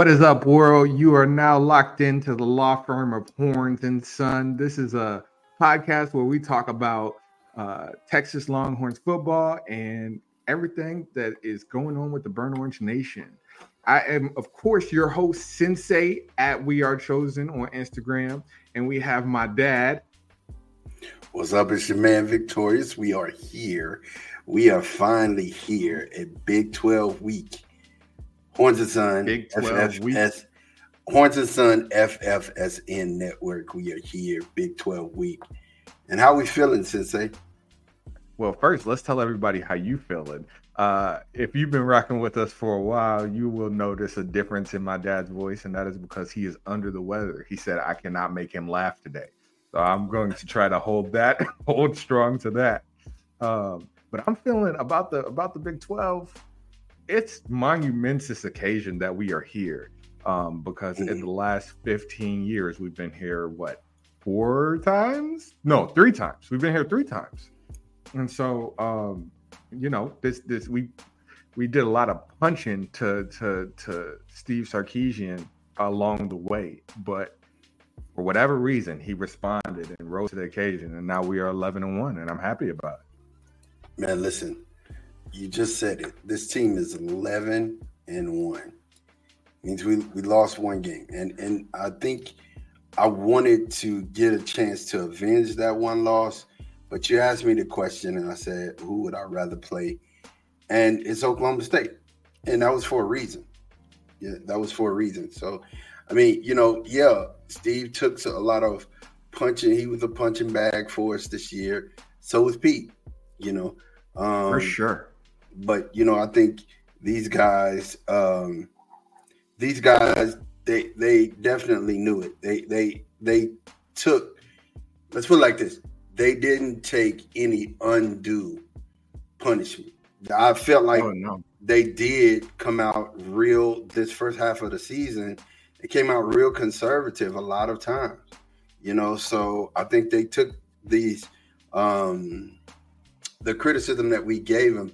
What is up, world? You are now locked into the law firm of Horns and Son. This is a podcast where we talk about uh, Texas Longhorns football and everything that is going on with the Burn Orange Nation. I am, of course, your host, Sensei at We Are Chosen on Instagram, and we have my dad. What's up? It's your man Victorious. We are here. We are finally here at Big 12 week. Horns and Son, Big 12 FFS, week. Horns and Son FFSN Network. We are here, Big 12 week. And how we feeling, Sensei? Well, first, let's tell everybody how you feeling. Uh, if you've been rocking with us for a while, you will notice a difference in my dad's voice, and that is because he is under the weather. He said, I cannot make him laugh today. So I'm going to try to hold that, hold strong to that. Um, but I'm feeling about the about the Big 12. It's monumentous occasion that we are here. Um, because in the last 15 years, we've been here, what, four times? No, three times. We've been here three times. And so um, you know, this this we we did a lot of punching to to to Steve Sarkisian along the way, but for whatever reason, he responded and rose to the occasion, and now we are eleven and one, and I'm happy about it. Man, listen, you just said it. This team is 11 and 1. Means we, we lost one game. And and I think I wanted to get a chance to avenge that one loss but you asked me the question, and I said, who would I rather play? And it's Oklahoma State. And that was for a reason. Yeah, that was for a reason. So, I mean, you know, yeah, Steve took a lot of punching. He was a punching bag for us this year. So was Pete, you know. Um, for sure. But, you know, I think these guys, um, these guys, they they definitely knew it. They they they took let's put it like this they didn't take any undue punishment. I felt like Oh no. they did come out real this first half of the season. It came out real conservative a lot of times, you know. So I think they took these um the criticism that we gave them.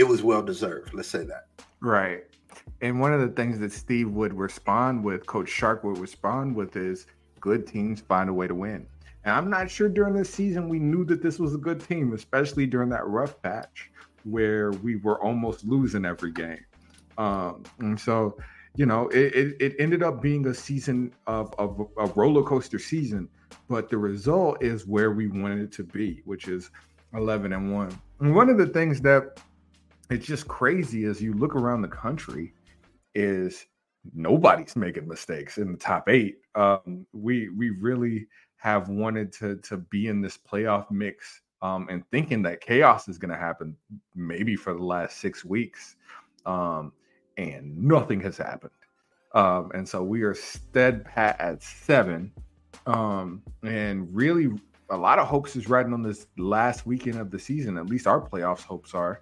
It was well deserved. Let's say that. Right. And one of the things that Steve would respond with, Coach Sark would respond with, is good teams find a way to win. And I'm not sure during this season we knew that this was a good team, especially during that rough patch where we were almost losing every game. Um, and so, you know, it, it, it ended up being a season of, of a roller coaster season, but the result is where we wanted it to be, which is 11 and 1. And one of the things that it's just crazy as you look around the country is nobody's making mistakes in the top eight. Um, we we really have wanted to to be in this playoff mix um, and thinking that chaos is going to happen maybe for the last six weeks, um, and nothing has happened. Um, and so we are steadfast at seven, um, and really a lot of hopes is riding on this last weekend of the season. At least our playoffs hopes are,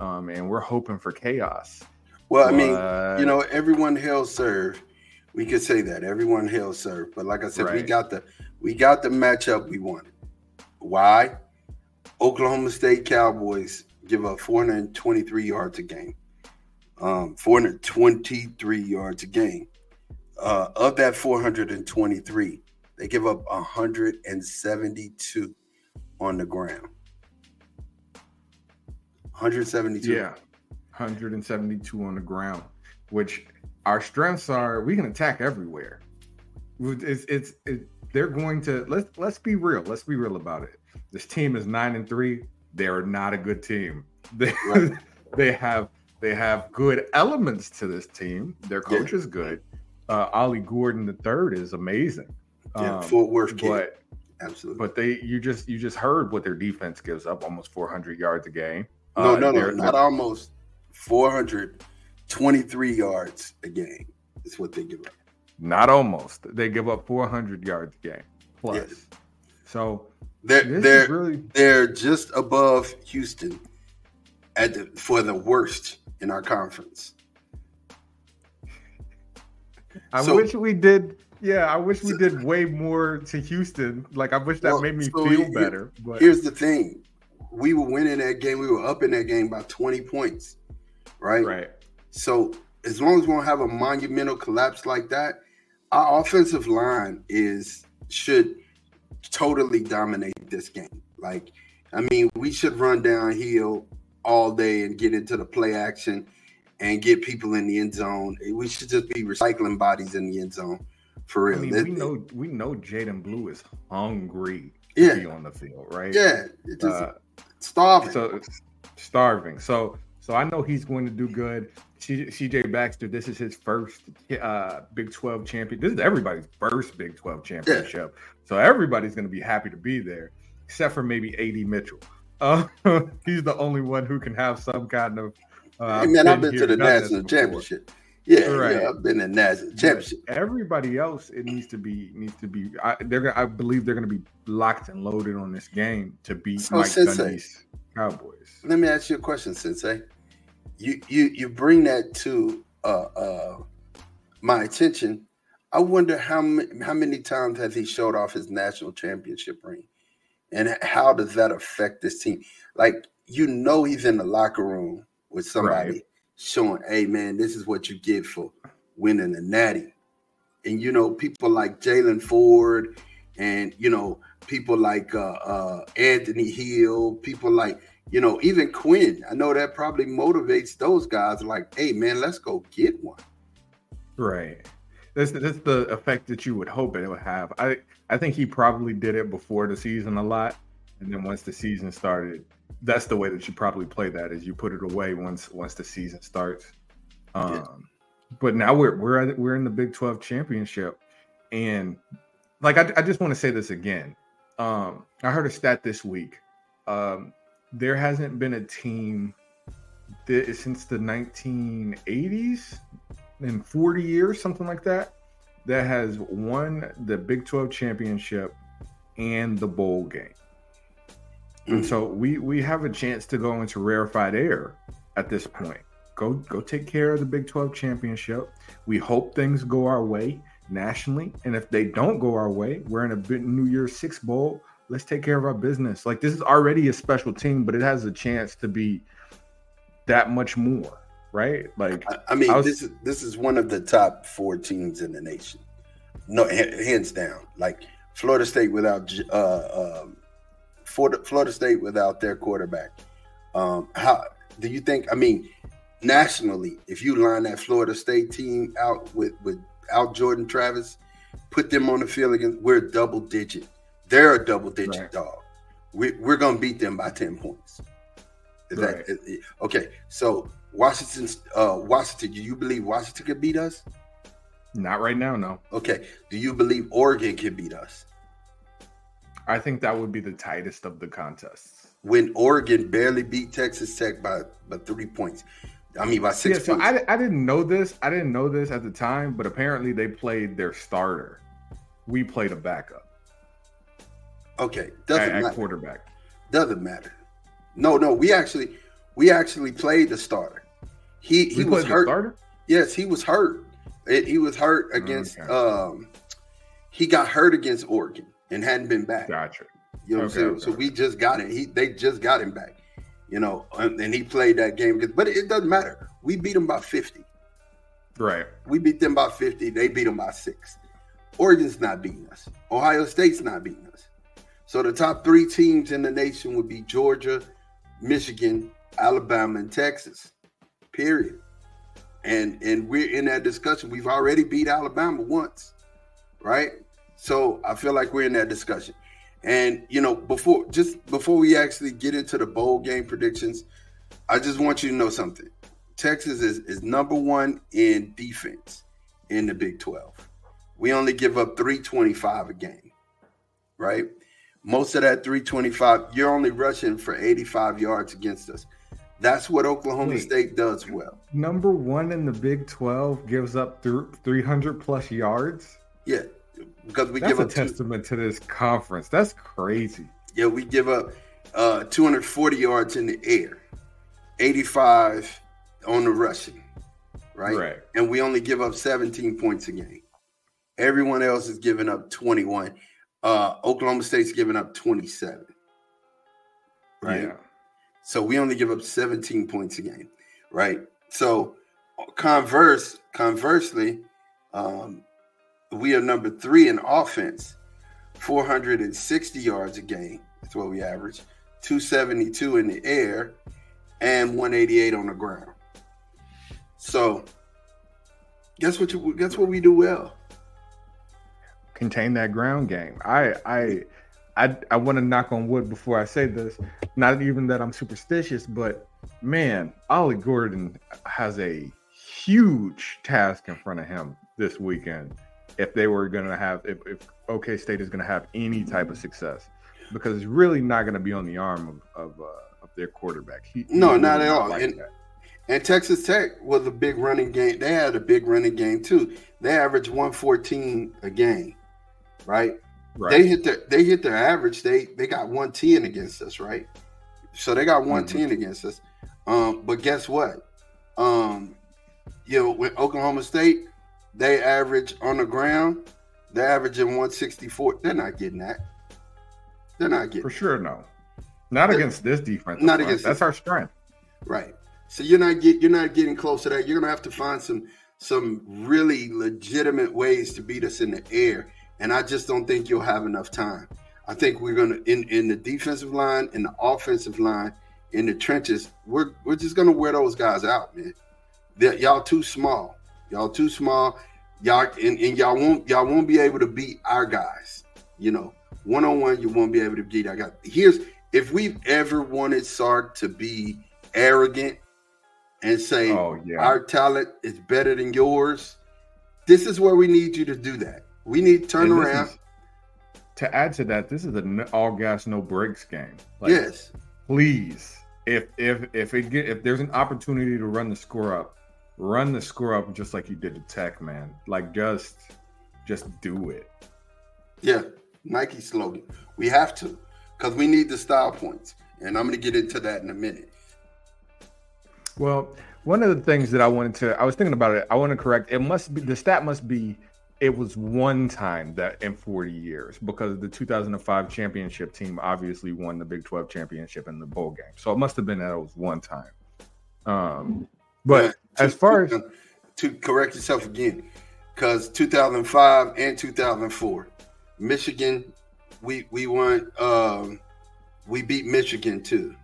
um, and we're hoping for chaos. Well, I mean, you know, everyone hell serve. We could say that everyone hell serve, but like I said, we got the we got the matchup we wanted. Why? Oklahoma State Cowboys give up 423 yards a game. Um, 423 yards a game. Uh, of that 423, they give up 172 on the ground. 172. Yeah, 172 on the ground, which our strengths are we can attack everywhere. It's it's it, they're going to let's let's be real. Let's be real about it. This team is nine and three. They're not a good team. They Right. they have they have good elements to this team. Their Yeah. coach is good. Uh, Ollie Gordon the third is amazing. Yeah, Um, Fort Worth kid. but Absolutely. but they you just you just heard what their defense gives up almost 400 yards a game. No, Uh, no, no, not almost 423 yards a game is what they give up. Not almost. They give up 400 yards a game plus. Yes. So They're they're really they're just above Houston at the for the worst in our conference. I So- wish we did. Yeah, I wish we did way more to Houston. Like I wish that Well, made me so feel better. But Here's the thing: we were winning that game. We were up in that game by 20 points, right? right, So as long as we don't have a monumental collapse like that, our offensive line is should totally dominate this game. Like, I mean, we should run downhill all day and get into the play action and get people in the end zone. We should just be recycling bodies in the end zone for real. I mean, we know we know Jaydon Blue is hungry yeah. be on the field, right? Yeah, just uh, starving. So starving. So so I know he's going to do good. CJ Baxter, this is his first uh, Big 12 champion. This is everybody's first Big 12 championship. Yeah. So everybody's going to be happy to be there, except for maybe AD Mitchell. Uh, he's the only one who can have some kind of. Uh, hey man, I've been to the national championship. Yeah, right. yeah, I've been in national championship. Everybody else, it needs to be needs to be. I, they're I believe they're going to be locked and loaded on this game to beat so, Mike Sensei, Cowboys. Let me ask you a question, Sensei you you you bring that to uh, uh, my attention. I wonder how many, how many times has he showed off his national championship ring, and how does that affect this team? Like you know, he's in the locker room with somebody right. Showing, "Hey, man, this is what you get for winning the Natty," and you know, people like Jalen Ford, and you know, people like uh, uh, Anthony Hill, people like you know, even Quinn, I know that probably motivates those guys like, hey man, let's go get one. Right. That's that's the effect that you would hope it would have. I I think he probably did it before the season a lot, and then once the season started, that's the way that you probably play that is you put it away once once the season starts. Um, yeah. But now we're we're we're in the Big Twelve championship, and like I, I just want to say this again. Um, I heard a stat this week. Um, there hasn't been a team that, since the 1980s in 40 years, something like that, that has won the Big 12 championship and the bowl game. And so we we have a chance to go into rarefied air at this point. Go go take care of the Big 12 championship. We hope things go our way nationally, and if they don't go our way, we're in a New Year's Six bowl let's take care of our business. Like this is already a special team, but it has a chance to be that much more, right? Like I, I mean, I was, this is this is one of the top four teams in the nation. No, hands down. Like Florida State without uh, um, Florida State without their quarterback. Um, how do you think? I mean, nationally, if you line that Florida State team out with without Jordan Travis, put them on the field against, we're double digit they're a double digit right. dog. We, we're going to beat them by 10 points. Right. that okay? So Washington, uh, Washington, do you believe Washington could beat us? Not right now, no. Okay. Do you believe Oregon can beat us? I think that would be the tightest of the contests. When Oregon barely beat Texas Tech by, by three points. I mean, by six yeah, so I, I didn't know this. I didn't know this at the time, but apparently they played their starter. We played a backup. Okay, doesn't at, matter. quarterback. Doesn't matter. No, no, we actually we actually played the starter. He he was hurt. Yes, he was hurt. It, he was hurt against. Okay. Um, he got hurt against Oregon and hadn't been back. Gotcha. You know okay, what I'm saying? Okay. So we just got him. He they just got him back. You know, and, and he played that game. But it, it doesn't matter. We beat them by 50. Right. We beat them by 50. They beat them by six. Oregon's not beating us. Ohio State's not beating us. So the top three teams in the nation would be Georgia, Michigan, Alabama, and Texas. Period. And and we're in that discussion. We've already beat Alabama once, right? So I feel like we're in that discussion. And you know, before just before we actually get into the bowl game predictions, I just want you to know something. Texas is, is number one in defense in the Big 12. We only give up 325 a game, right? Most of that 325, you're only rushing for 85 yards against us. That's what Oklahoma Wait, State does well. Number one in the Big 12 gives up th- 300 plus yards. Yeah, because we That's give a testament two, to this conference. That's crazy. Yeah, we give up uh, 240 yards in the air, 85 on the rushing, right? Right. And we only give up 17 points a game. Everyone else is giving up 21. Uh, Oklahoma State's giving up 27. Right. Yeah. So we only give up 17 points a game. Right. So converse, conversely, um, we are number three in offense, 460 yards a game. That's what we average. 272 in the air and 188 on the ground. So guess what you guess what we do well? Contain that ground game. I I I I want to knock on wood before I say this. Not even that I'm superstitious, but man, Ollie Gordon has a huge task in front of him this weekend if they were going to have if, if OK State is going to have any type of success because it's really not going to be on the arm of of, uh, of their quarterback. He, no, he not at all. Like and, and, Texas Tech was a big running game. They had a big running game too. They averaged 114 a game, right? Right. They hit their they hit their average. They they got 110 against us, right? So they got 110 mm-hmm. against us. Um, but guess what? Um, you know, with Oklahoma State, they average on the ground, they're averaging 164. They're not getting that. They're not getting for sure. No, not against this defense. Not against that's our strength. Right. So you're not get you're not getting close to that. You're gonna have to find some some really legitimate ways to beat us in the air, and I just don't think you'll have enough time. I think we're gonna in in the defensive line, in the offensive line, in the trenches. We're we're just gonna wear those guys out, man. They're, y'all too small. Y'all too small. Y'all and, and y'all won't y'all won't be able to beat our guys. You know, one on one, you won't be able to beat. I got here's if we've ever wanted Sark to be arrogant and say oh, yeah. our talent is better than yours, this is where we need you to do that. We need to turn around. Is, to add to that, this is an all gas no brakes game. Like, yes, please, if if if it get if there's an opportunity to run the score up, run the score up just like you did the Tech, man. Like just just do it. Yeah, Nike slogan. We have to because we need the style points. And I'm going to get into that in a minute. Well, one of the things that I wanted to, I was thinking about it. I want to correct. It must be the stat must be. It was one time that in 40 years because the 2005 championship team obviously won the Big 12 championship in the bowl game. So it must have been that it was one time. Um, but as far as to correct yourself again, because 2005 and 2004, Michigan, we we won. Um, we beat Michigan too.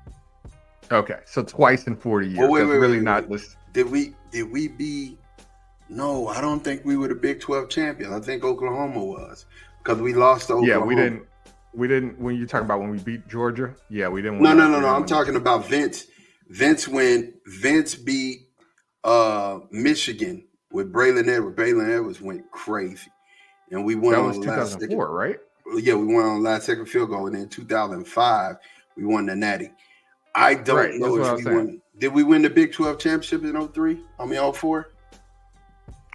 Okay, so twice in forty years. Well, wait, wait, really wait, not this. Did we did we be? No, I don't think we were the Big Twelve champion. I think Oklahoma was because we lost Oklahoma. Yeah, we didn't. We didn't. When you talk about when we beat Georgia, yeah, we didn't. No, no, no, no. I'm talking about Vince. Vince when Vince beat uh Michigan with Braylon Edwards. Braylon Edwards went crazy and we won. That was 2004, right? Yeah, we won on the last second field goal, and then 2005 we won the Natty. I don't right, know if we won. Did we win the Big 12 championship in 03? I mean 04?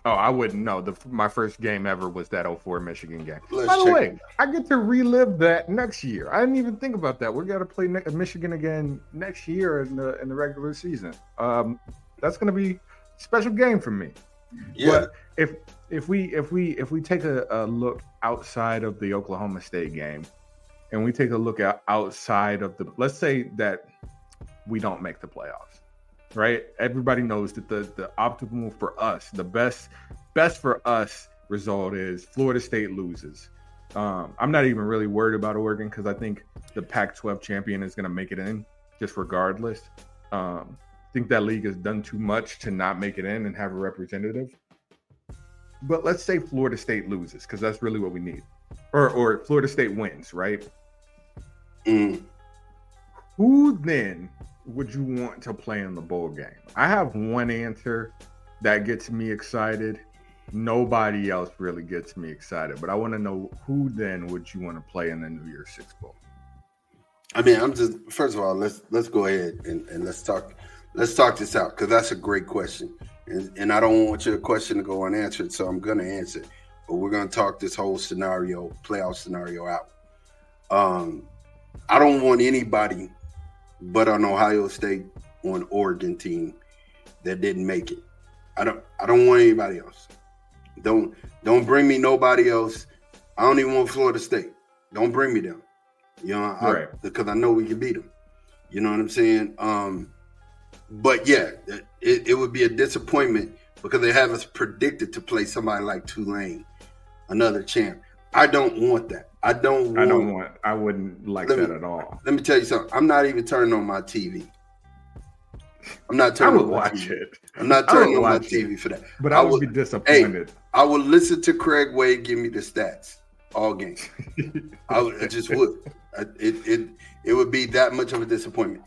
Oh, I wouldn't know. The my first game ever was that 04 Michigan game. Let's By the way, it. I get to relive that next year. I didn't even think about that. We got to play Michigan again next year in the in the regular season. Um, that's going to be a special game for me. Yeah. But if if we if we if we take a, a, look outside of the Oklahoma State game, and we take a look at outside of the let's say that we don't make the playoffs, right? Everybody knows that the the optimal for us, the best best for us result is Florida State loses. Um, I'm not even really worried about Oregon because I think the Pac-12 champion is going to make it in just regardless. Um, think that league has done too much to not make it in and have a representative. But let's say Florida State loses because that's really what we need, or or Florida State wins, right? Mm. Who then would you want to play in the bowl game? I have one answer that gets me excited. Nobody else really gets me excited, but I want to know who then would you want to play in the New Year's Six Bowl? I mean, I'm just first of all, let's let's go ahead and, and let's talk let's talk this out because that's a great question. And, and I don't want your question to go unanswered, so I'm going to answer it. But we're going to talk this whole scenario, playoff scenario out. Um, I don't want anybody but an Ohio State or an Oregon team that didn't make it. I don't. I don't want anybody else. Don't don't bring me nobody else. I don't even want Florida State. Don't bring me them. You know, right. I, because I know we can beat them. You know what I'm saying? Um, but yeah, it, it would be a disappointment because they have us predicted to play somebody like Tulane, another champ. I don't want that. I don't. Want, I don't want. I wouldn't like that me, at all. Let me tell you something. I'm not even turning on my TV. I'm not turning. I would watch TV. it. I'm not turning on my TV for that. But I, I would, be disappointed. Hey, I would listen to Craig Way give me the stats all game. I, would, I just would. It it it would be that much of a disappointment.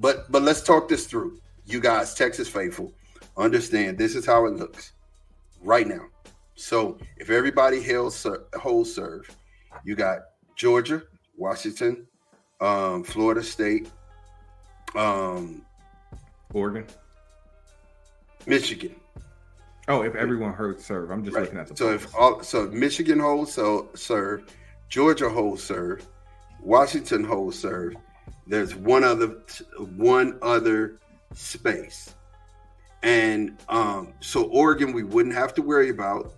But but let's talk this through. You guys, Texas faithful, understand this is how it looks right now. So if everybody holds holds serve, you got Georgia, Washington, um, Florida State, um, Oregon, Michigan. Oh, if everyone holds serve, I'm just right. looking at the. So if all, so Michigan holds so serve, Georgia holds serve, Washington holds serve. There's one other one other space, and um, so Oregon we wouldn't have to worry about.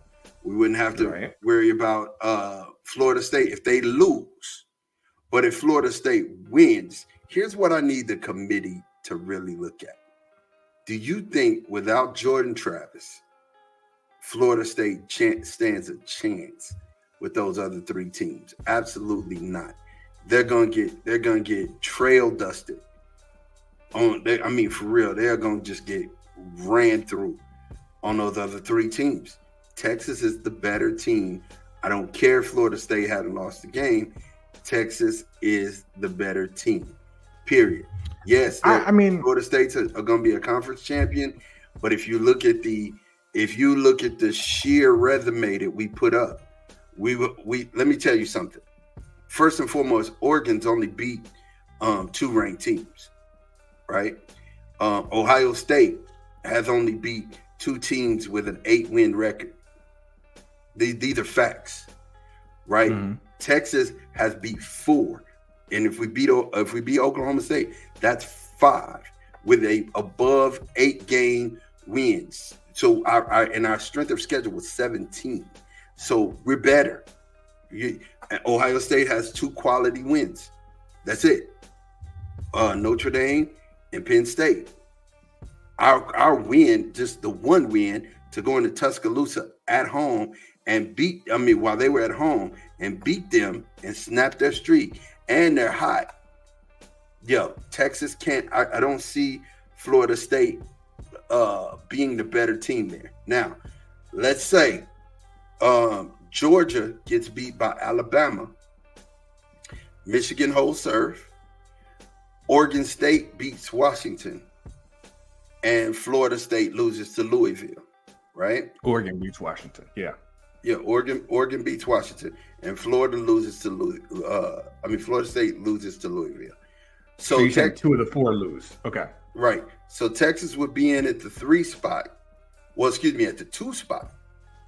We wouldn't have to right. worry about uh, Florida State if they lose. But if Florida State wins, here's what I need the committee to really look at. Do you think without Jordan Travis, Florida State ch- stands a chance with those other three teams? Absolutely not. They're gonna get they're gonna get trail dusted. On they, I mean for real, they're gonna just get ran through on those other three teams. Texas is the better team. I don't care if Florida State hadn't lost the game. Texas is the better team. Period. Yes, I, I mean Florida State's are, are going to be a conference champion, but if you look at the if you look at the sheer resume that we put up, we we let me tell you something. First and foremost, Oregon's only beat um, two ranked teams, right? Um, Ohio State has only beat two teams with an eight win record. These, these are facts, right? Mm-hmm. Texas has beat four, and if we beat if we beat Oklahoma State, that's five with a above eight game wins. So our, our and our strength of schedule was 17. So we're better. You, Ohio State has two quality wins. That's it. Uh, Notre Dame and Penn State. Our our win, just the one win to go into Tuscaloosa at home and beat, I mean, while they were at home and beat them and snap their streak, and they're hot. Yo, Texas can't, I, I don't see Florida State uh, being the better team there. Now, let's say um, Georgia gets beat by Alabama, Michigan holds serve, Oregon State beats Washington, and Florida State loses to Louisville, right? Oregon beats Washington, yeah. Yeah, Oregon Oregon beats Washington, and Florida loses to Louis. Uh, I mean, Florida State loses to Louisville. So, so you Tex- two of the four lose. Okay. Right. So Texas would be in at the three spot. Well, excuse me, at the two spot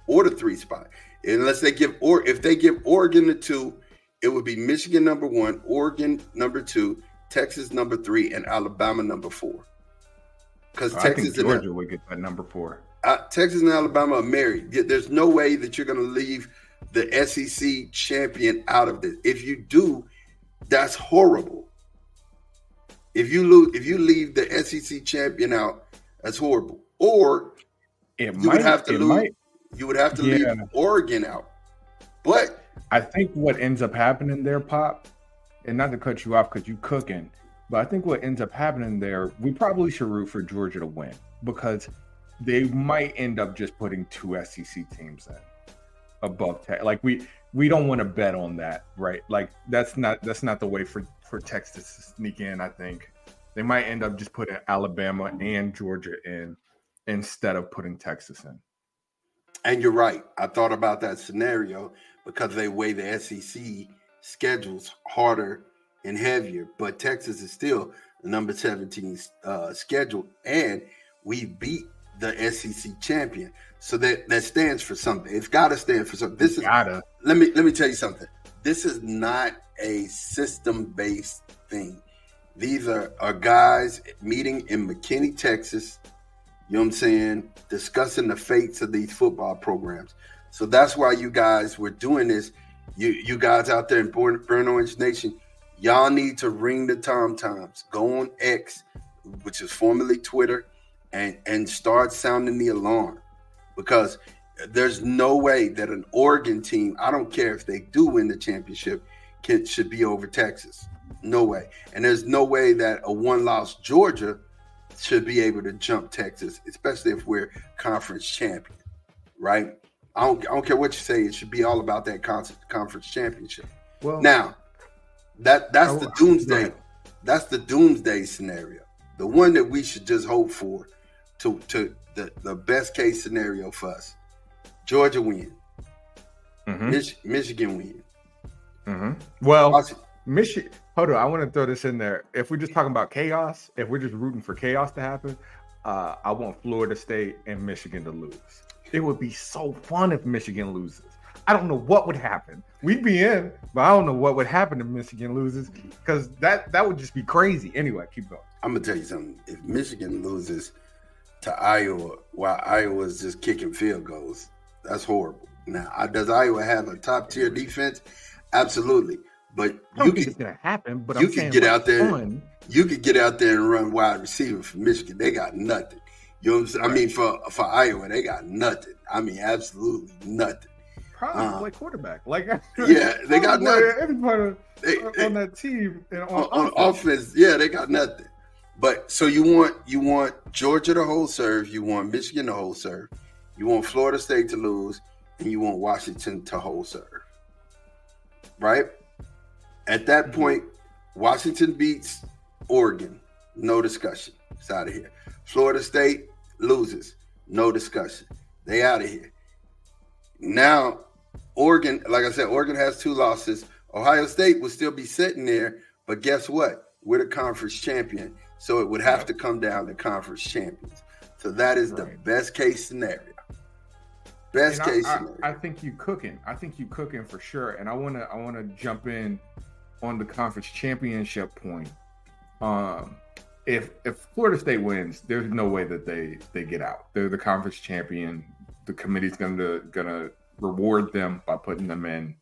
or the three spot, unless they give or if they give Oregon the two, it would be Michigan number one, Oregon number two, Texas number three, and Alabama number four. Because Texas and Georgia would get that number four uh, Texas and Alabama are married. There's no way that you're going to leave the SEC champion out of this. If you do, that's horrible. If you lose, if you leave the SEC champion out, that's horrible. Or it you might, would have to lose. Might, you would have to yeah. leave Oregon out. But I think what ends up happening there, Pop, and not to cut you off because you cooking, but I think what ends up happening there, we probably should root for Georgia to win because they might end up just putting two SEC teams in above tech. Like we we don't want to bet on that, right? Like that's not that's not the way for for Texas to sneak in. I think they might end up just putting Alabama and Georgia in instead of putting Texas in. And you're right. I thought about that scenario because they weigh the SEC schedules harder and heavier, but Texas is still the number 17 uh, schedule, and we beat the SEC champion. So that that stands for something. It's got to stand for something. This is gotta. Let me let me tell you something. This is not a system based thing. These are, are guys meeting in McKinney, Texas. You know what I'm saying? Discussing the fates of these football programs. So that's why you guys were doing this. You you guys out there in Burn, Burn Orange Nation, y'all need to ring the tom toms. Go on X which is formerly Twitter, and and start sounding the alarm because there's no way that an Oregon team, I don't care if they do win the championship, can, should be over Texas. No way. And there's no way that a one-loss Georgia should be able to jump Texas, especially if we're conference champion, right? I don't, I don't care what you say. It should be all about that conference championship. Well, now that that's the doomsday. That's the doomsday scenario. The one that we should just hope for to to the, the best case scenario for us. Georgia win. Mm-hmm. Mich- Michigan win. Mm-hmm. Well, Michigan. Hold on, I want to throw this in there. If we're just talking about chaos, if we're just rooting for chaos to happen, uh, I want Florida State and Michigan to lose. It would be so fun if Michigan loses. I don't know what would happen. We'd be in, but I don't know what would happen if Michigan loses because that that would just be crazy. Anyway, keep going. I'm gonna tell you something. If Michigan loses to Iowa while Iowa's just kicking field goals, that's horrible. Now, does Iowa have a top tier defense? Absolutely. But you could, it's gonna happen. But you can get out there. Fun. You could get out there and run wide receiver for Michigan. They got nothing. You know what I'm saying? Right. I mean, for for Iowa, they got nothing. I mean, absolutely nothing. Probably uh, like quarterback. Like yeah, they got nothing. Everybody they, on that team and on, on, on offense. Yeah, they got nothing. But so you want you want Georgia to hold serve, you want Michigan to hold serve, you want Florida State to lose, and you want Washington to hold serve. Right? At that mm-hmm. point, Washington beats Oregon. No discussion. It's out of here. Florida State loses. No discussion. They out of here. Now, Oregon, like I said, Oregon has two losses. Ohio State will still be sitting there, but guess what? We're the conference champion. So it would have to come down to conference champions. So that is right. the best case scenario. Best case I, scenario. I, I think you cooking. I think you cooking for sure. And I wanna I wanna jump in on the conference championship point. Um if if Florida State wins, there's no way that they they get out. They're the conference champion. The committee's gonna gonna reward them by putting them in.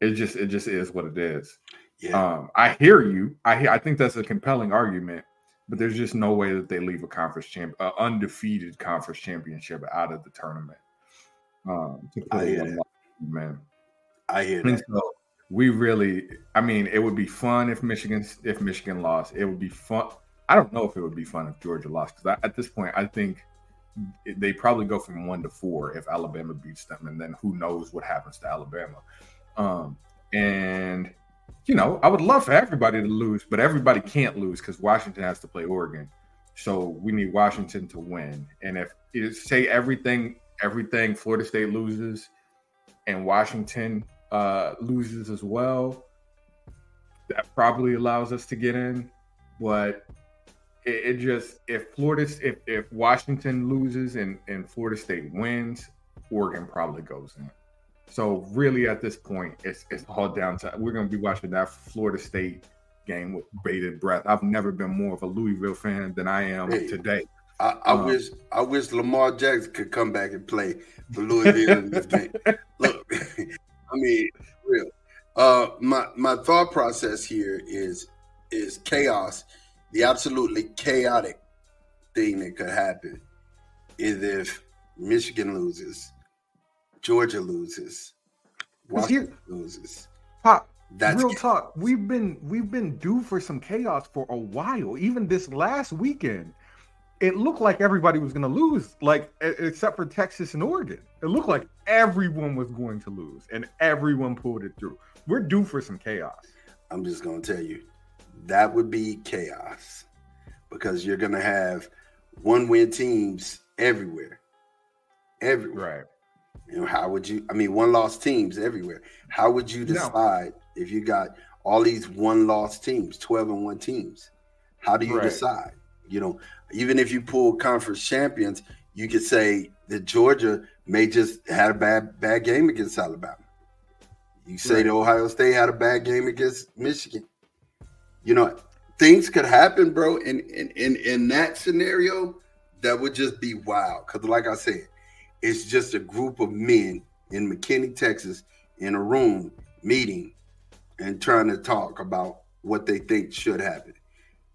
It just it just is what it is. Yeah. Um, I hear you. I I think that's a compelling argument but there's just no way that they leave a conference champ, uh, undefeated conference championship out of the tournament. Um, to I hear that. man. I hear and that. So we really, I mean, it would be fun if Michigan if Michigan lost. It would be fun. I don't know if it would be fun if Georgia lost because at this point, I think they probably go from one to four if Alabama beats them, and then who knows what happens to Alabama. Um, and you know, I would love for everybody to lose, but everybody can't lose because Washington has to play Oregon. So we need Washington to win. And if say everything, everything Florida State loses and Washington uh, loses as well, that probably allows us to get in. But it, it just if Florida if, if Washington loses and, and Florida State wins, Oregon probably goes in. So really, at this point, it's it's all down to we're going to be watching that Florida State game with bated breath. I've never been more of a Louisville fan than I am hey, today. I, I um, wish I wish Lamar Jackson could come back and play for Louisville in this game. Look, I mean, real. Uh, my my thought process here is is chaos. The absolutely chaotic thing that could happen is if Michigan loses Georgia loses. Washington loses. Pop, that's real talk. We've been we've been due for some chaos for a while. Even this last weekend, it looked like everybody was going to lose, like except for Texas and Oregon. It looked like everyone was going to lose, and everyone pulled it through. We're due for some chaos. I'm just going to tell you, that would be chaos because you're going to have one win teams everywhere, everywhere. Right. You know, how would you? I mean, one loss teams everywhere. How would you decide no. if you got all these one loss teams, 12 and one teams? How do you right. decide? You know, even if you pull conference champions, you could say that Georgia may just had a bad bad game against Alabama. You say right. that Ohio State had a bad game against Michigan. You know, things could happen, bro. In in in, in that scenario, that would just be wild. Because, like I said, it's just a group of men in McKinney, Texas, in a room meeting and trying to talk about what they think should happen.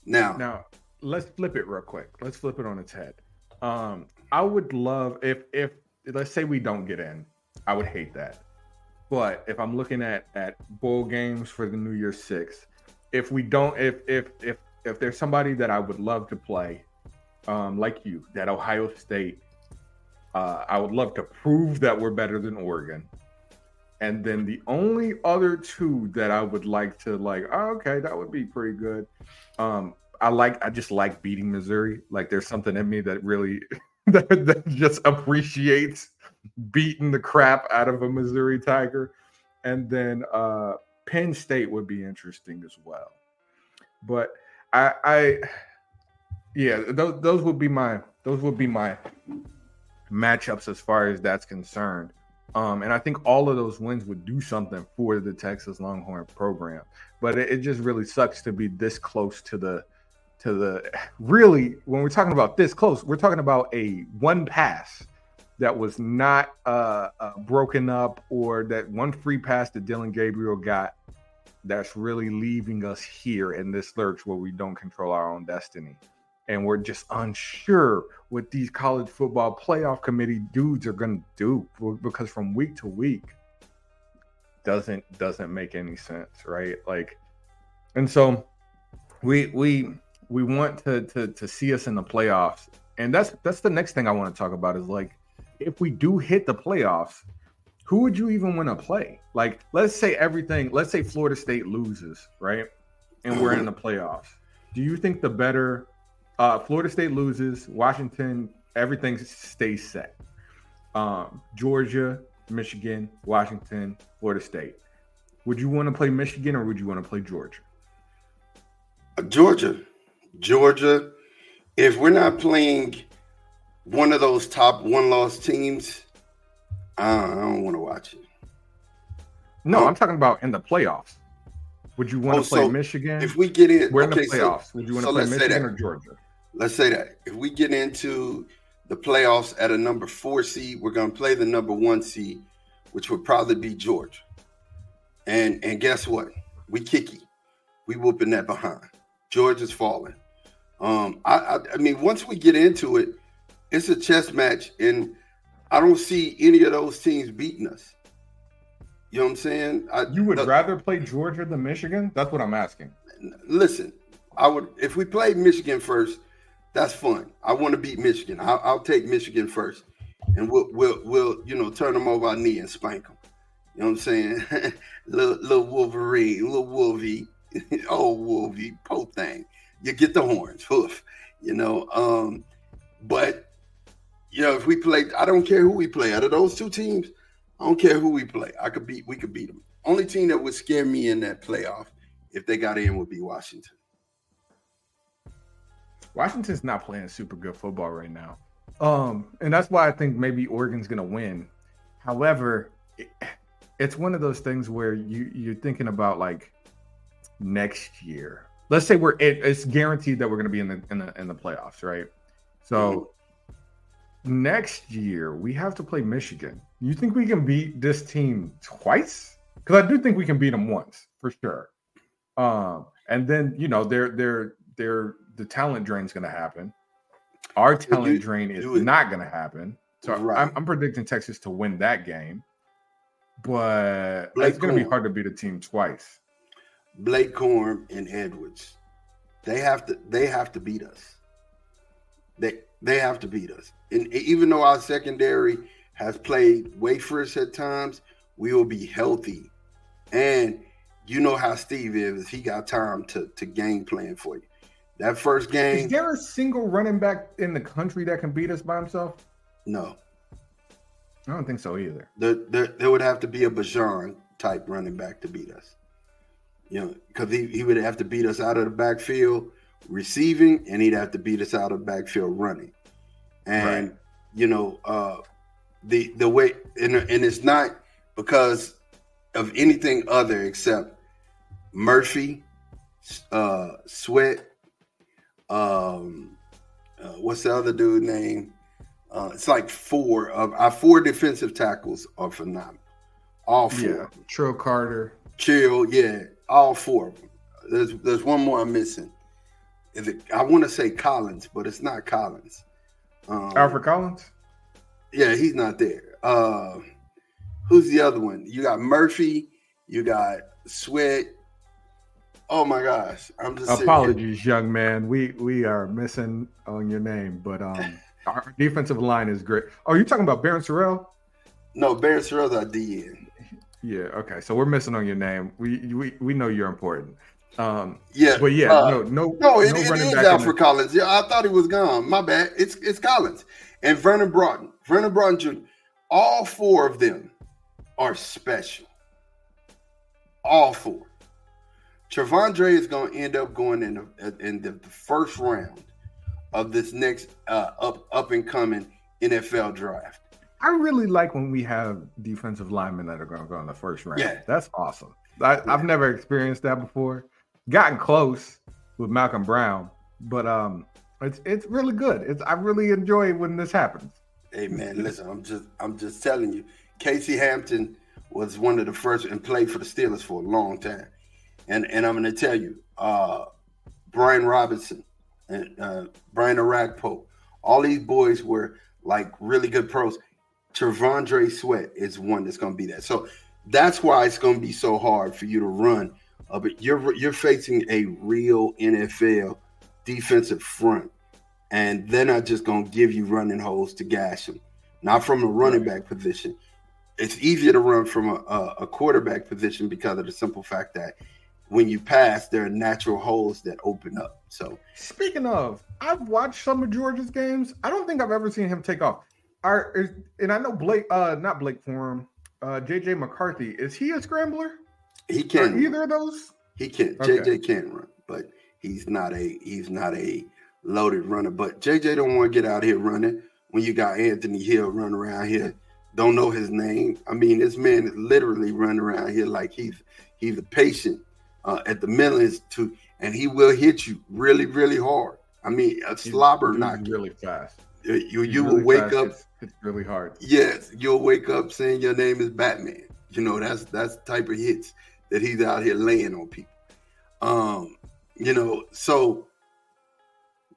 Now, now let's flip it real quick. Let's flip it on its head. Um, I would love if if let's say we don't get in, I would hate that. But if I'm looking at at bowl games for the New Year Six, if we don't, if if if if there's somebody that I would love to play, um, like you, that Ohio State, uh, I would love to prove that we're better than Oregon. And then the only other two that I would like to like, oh, okay, that would be pretty good. Um, I like, I just like beating Missouri. Like, there's something in me that really that, that just appreciates beating the crap out of a Missouri Tiger. And then uh, Penn State would be interesting as well. But I, I yeah, those those would be my those would be my matchups as far as that's concerned. Um, and I think all of those wins would do something for the Texas Longhorn program. But it, it, just really sucks to be this close to the to the really when we're talking about this close, we're talking about a one pass that was not uh, uh, broken up or that one free pass that Dillon Gabriel got that's really leaving us here in this lurch where we don't control our own destiny. And we're just unsure what these college football playoff committee dudes are going to do because from week to week doesn't doesn't make any sense right? Like and so we we we want to to to see us in the playoffs and that's that's the next thing i want to talk about is like if we do hit the playoffs who would you even want to play like let's say everything let's say florida state loses right and we're in the playoffs do you think the better uh, Florida State loses. Washington, everything stays set. Um, Georgia, Michigan, Washington, Florida State. Would you want to play Michigan or would you want to play Georgia? Georgia. Georgia. If we're not playing one of those top one loss teams, I don't want to watch it. No, I'm talking about in the playoffs. Would you want oh, to play so Michigan? If we get in, we're okay, in the playoffs. So, would you want to so play Michigan or Georgia? let's say that if we get into the playoffs at a number four seed, we're going to play the number one seed, which would probably be Georgia. And and guess what? We kicky, we whooping that behind. Georgia's falling. Um, I, I I mean, once we get into it, it's a chess match, and I don't see any of those teams beating us. You know what I'm saying? I, you would the, rather play Georgia than Michigan? That's what I'm asking. Listen, I would if we played Michigan first, that's fun. I want to beat Michigan. I'll, I'll, take Michigan first, and we'll we'll we'll you know turn them over our knee and spank them. You know what I'm saying? little, little Wolverine, little Wolvie, old Wolvie, po thing. You get the horns, hoof. You know, um, but you know if we play, I don't care who we play. Out of those two teams, I don't care who we play. I could beat. We could beat them. Only team that would scare me in that playoff if they got in would be Washington. Washington's not playing super good football right now. Um, and that's why I think maybe Oregon's to win. However, it, it's one of those things where you you're thinking about like next year. Let's say we're it, it's guaranteed that we're going to be in the in the in the playoffs, right? So mm-hmm. next year we have to play Michigan. You think we can beat this team twice? Because I do think we can beat them once for sure. Um, and then you know they're they're they're the talent drain is going to happen. Our talent you, drain is not going to happen. So right. I'm, I'm, predicting Texas to win that game, but Blake it's going to be hard to beat a team twice. Blake Corum and Edwards, they have to they have to beat us. They they have to beat us. And even though our secondary has played wafers at times, we will be healthy. And you know how Steve is; he got time to to game plan for you. That first game. Is there a single running back in the country that can beat us by himself? No. I don't think so either. There, there, there would have to be a Bijan type running back to beat us. You know, because he, he would have to beat us out of the backfield receiving, and he'd have to beat us out of backfield running. And right. you know, uh, the the way and, and it's not because of anything other except Murphy, uh, Sweat, um, uh, what's the other dude name? Uh, it's like four of our four defensive tackles are phenomenal. All four. Yeah, Trill Carter. Chill, yeah, all four of them. There's there's one more I'm missing. is it? I want to say Collins, but it's not Collins. Um, Alfred Collins. Yeah, he's not there. Uh, who's the other one? You got Murphy. You got Sweat. Oh my gosh! I'm just apologies, young man. We we are missing on your name, but um, our defensive line is great. Oh, you talking about Barryn Sorrell? No, Barryn Sorrell's our DN. Yeah. Okay. So we're missing on your name. We we we know you're important. Um, yeah, but yeah, uh, no, no, no. It, no it is Alfred the... Collins. Yeah, I thought he was gone. My bad. It's it's Collins and Vernon Broughton. Vernon Broughton Jr. All four of them are special. All four. T'Vondre is going to end up going in the, in the first round of this next uh, up up and coming NFL draft. I really like when we have defensive linemen that are going to go in the first round. Yeah, that's awesome. I, yeah. I've never experienced that before. Gotten close with Malcolm Brown, but um, it's it's really good. It's I really enjoy when this happens. Hey man, listen, I'm just I'm just telling you, Casey Hampton was one of the first and played for the Steelers for a long time, and and I'm going to tell you, uh, Brian Robinson and uh, Brian Orakpo, all these boys were like really good pros. T'Vondre Sweat is one that's going to be that. So that's why it's going to be so hard for you to run. Uh, but you're you're facing a real NFL defensive front, and they're not just going to give you running holes to gash them. Not from a running back position. It's easier to run from a, a, a quarterback position because of the simple fact that when you pass, there are natural holes that open up. So, speaking of, I've watched some of Georgia's games. I don't think I've ever seen him take off. Are and I know Blake, uh, not Blake Corum, uh, JJ McCarthy. Is he a scrambler? He can not either of those. He can. Okay. JJ can run, but he's not a he's not a loaded runner. But JJ don't want to get out here running when you got Anthony Hill running around here. Don't know his name. I mean, this man is literally running around here like he's he's a patient uh, at the middle institute, and he will hit you really, really hard. I mean, a slobber knock. Really fast. You you really will wake fast. up. It's, really hard. Yes, you'll wake up saying your name is Batman. You know that's that's the type of hits that he's out here laying on people. Um, you know, so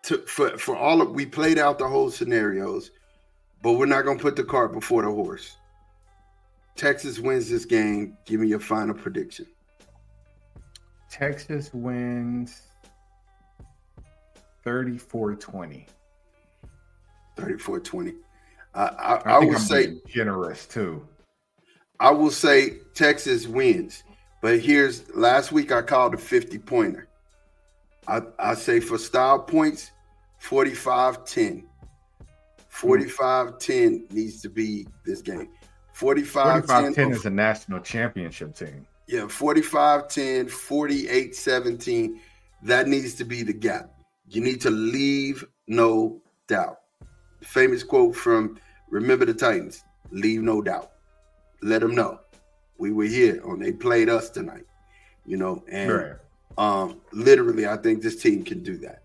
to, for for all of we played out the whole scenarios, but we're not gonna put the cart before the horse. Texas wins this game. Give me your final prediction. Texas wins 34 20. 34 20. I, I, I, I will say generous too. I will say Texas wins, but here's last week I called a 50 pointer. I, I say for style points, 45 10. 45 10 needs to be this game. 45 10 is a national championship team. Yeah, 45 10, 48 17. That needs to be the gap. You need to leave no doubt. Famous quote from Remember the Titans leave no doubt. Let them know we were here on they played us tonight, you know, and right. um, literally, I think this team can do that.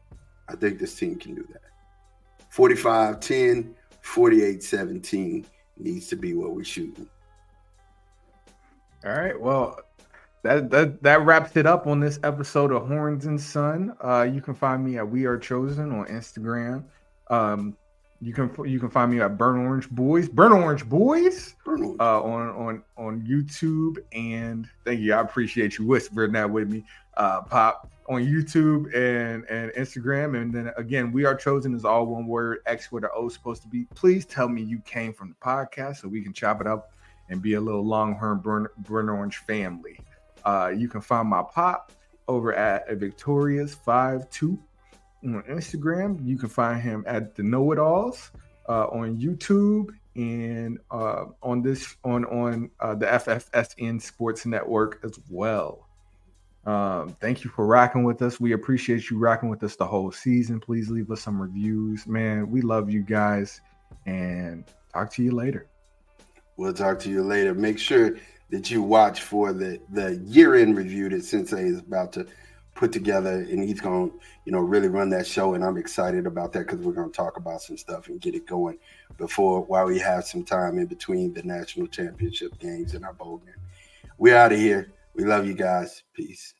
I think this team can do that. 45 10, 48 17 needs to be what we're shooting. All right. Well, that that that wraps it up on this episode of Horns and Son. Uh, you can find me at We Are Chosen on Instagram. Um, you can you can find me at Burn Orange Boys, Burn Orange Boys, Burn Uh, on on on YouTube. And thank you, I appreciate you whispering that with me. Uh, pop on YouTube and and Instagram, and then again, We Are Chosen is all one word. X with the O supposed to be. Please tell me you came from the podcast so we can chop it up and be a little Longhorn Burn Burn Orange family. Uh, you can find my pop over at Victorious Five Two on Instagram. You can find him at the Know It Alls uh, on YouTube and uh, on this on on uh, the FFSN Sports Network as well. Um, thank you for rocking with us. We appreciate you rocking with us the whole season. Please leave us some reviews, man. We love you guys, and talk to you later. We'll talk to you later. Make sure that you watch for the the year end review that Sensei is about to put together, and he's going to you know really run that show, and I'm excited about that because we're going to talk about some stuff and get it going before while we have some time in between the national championship games and our bowl game. We're out of here. We love you guys. Peace.